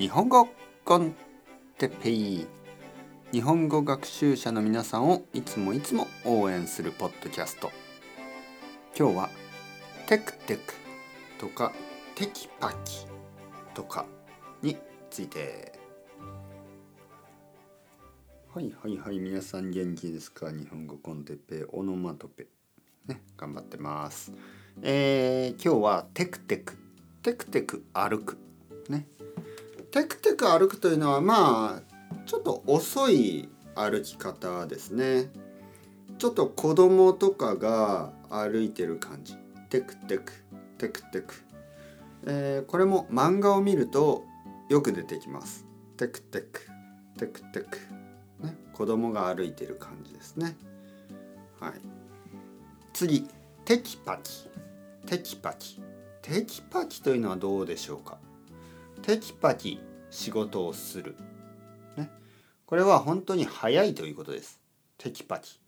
日本語コンテペイ。日本語学習者の皆さんをいつもいつも応援するポッドキャスト。今日はテクテクとかテキパキとかについて。はいはいはい皆さん元気ですか？日本語コンテペイオノマトペ。ね頑張ってます。えー、今日はテクテク。テクテク歩く。ね。テクテク歩くというのはまあちょっと遅い歩き方ですね。ちょっと子供とかが歩いてる感じ。テクテク。テクテク、えー、これも漫画を見るとよく出てきます。テクテク。テクテク。ね。子供が歩いてる感じですね。はい。次。テキパキ。テキパキ。テキパキというのはどうでしょうか？テキパキ仕事をする、ね、これは本当に早いということです。テキパキ。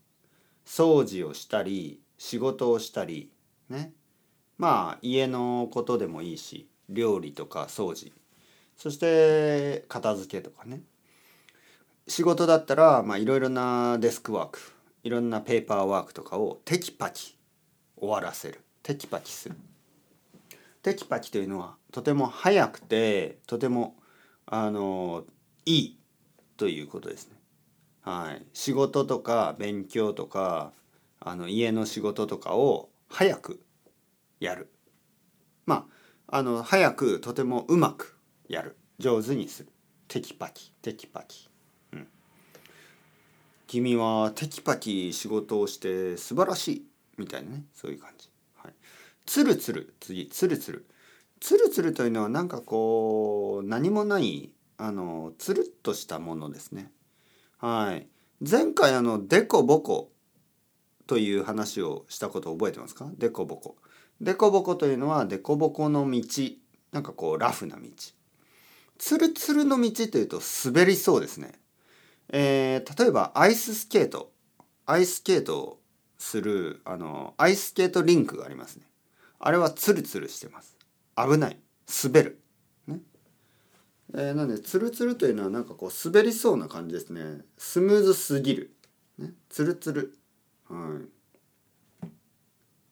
掃除をしたり仕事をしたり。ね。まあ家のことでもいいし料理とか掃除。そして片付けとかね。仕事だったらいろいろなデスクワークいろんなペーパーワークとかをテキパキ終わらせる。テキパキする。テキパキというのはとても早くてとてもあのいいということですね。はい、仕事とか勉強とかあの家の仕事とかを早くやる。まああの早くとてもうまくやる上手にするテキパキテキパキ。うん、君はテキパキ仕事をして素晴らしいみたいなねそういう感じ。はいつるつる次つるつるつるつるというのはなんかこう何もないあのつるっとしたものですね。はい。前回あのデコボコという話をしたことを覚えてますか？デコボコ。デコボコというのはデコボコの道。なんかこうラフな道。つるつるの道というと滑りそうですね。えー、例えばアイススケート。アイススケートをするあのアイススケートリンクがありますね。あれはツルツルしてます。危ない。滑る。ね。えー、なんでツルツルというのはなんかこう滑りそうな感じですね。スムーズすぎる、ね、ツルツル。はい。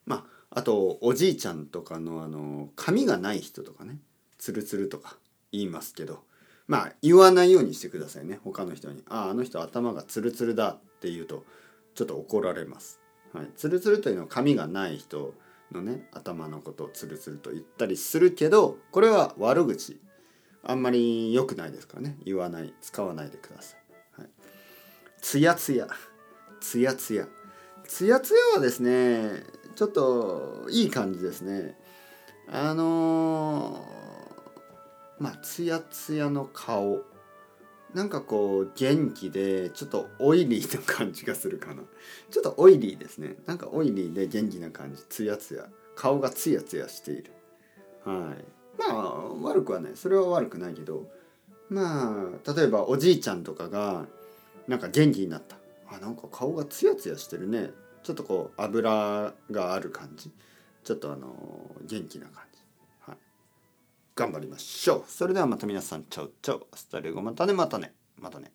まああとおじいちゃんとかのあの髪がない人とかね。ツルツルとか言いますけど。まあ言わないようにしてくださいね。他の人に「あああの人頭がツルツルだ」って言うとちょっと怒られます。はい、ツルツルというのは髪がない人。のね頭のことをツルツルと言ったりするけどこれは悪口。あんまり良くないですからね。言わない。使わないでください。はい、つやつやつやつやつやつやはですねちょっといい感じですね。あのー、まあつやつやの顔。なんかこう元気でちょっとオイリーな感じがするかな。ちょっとオイリーですね。なんかオイリーで元気な感じ。ツヤツヤ。顔がツヤツヤしている。はい。まあ悪くはない。それは悪くないけど。まあ例えばおじいちゃんとかがなんか元気になった。あなんか顔がツヤツヤしてるね。ちょっとこう油がある感じ。ちょっとあの元気な感じ。頑張りましょう。それではまた皆さんチャウチャウスタレゴまたねまたねまたね。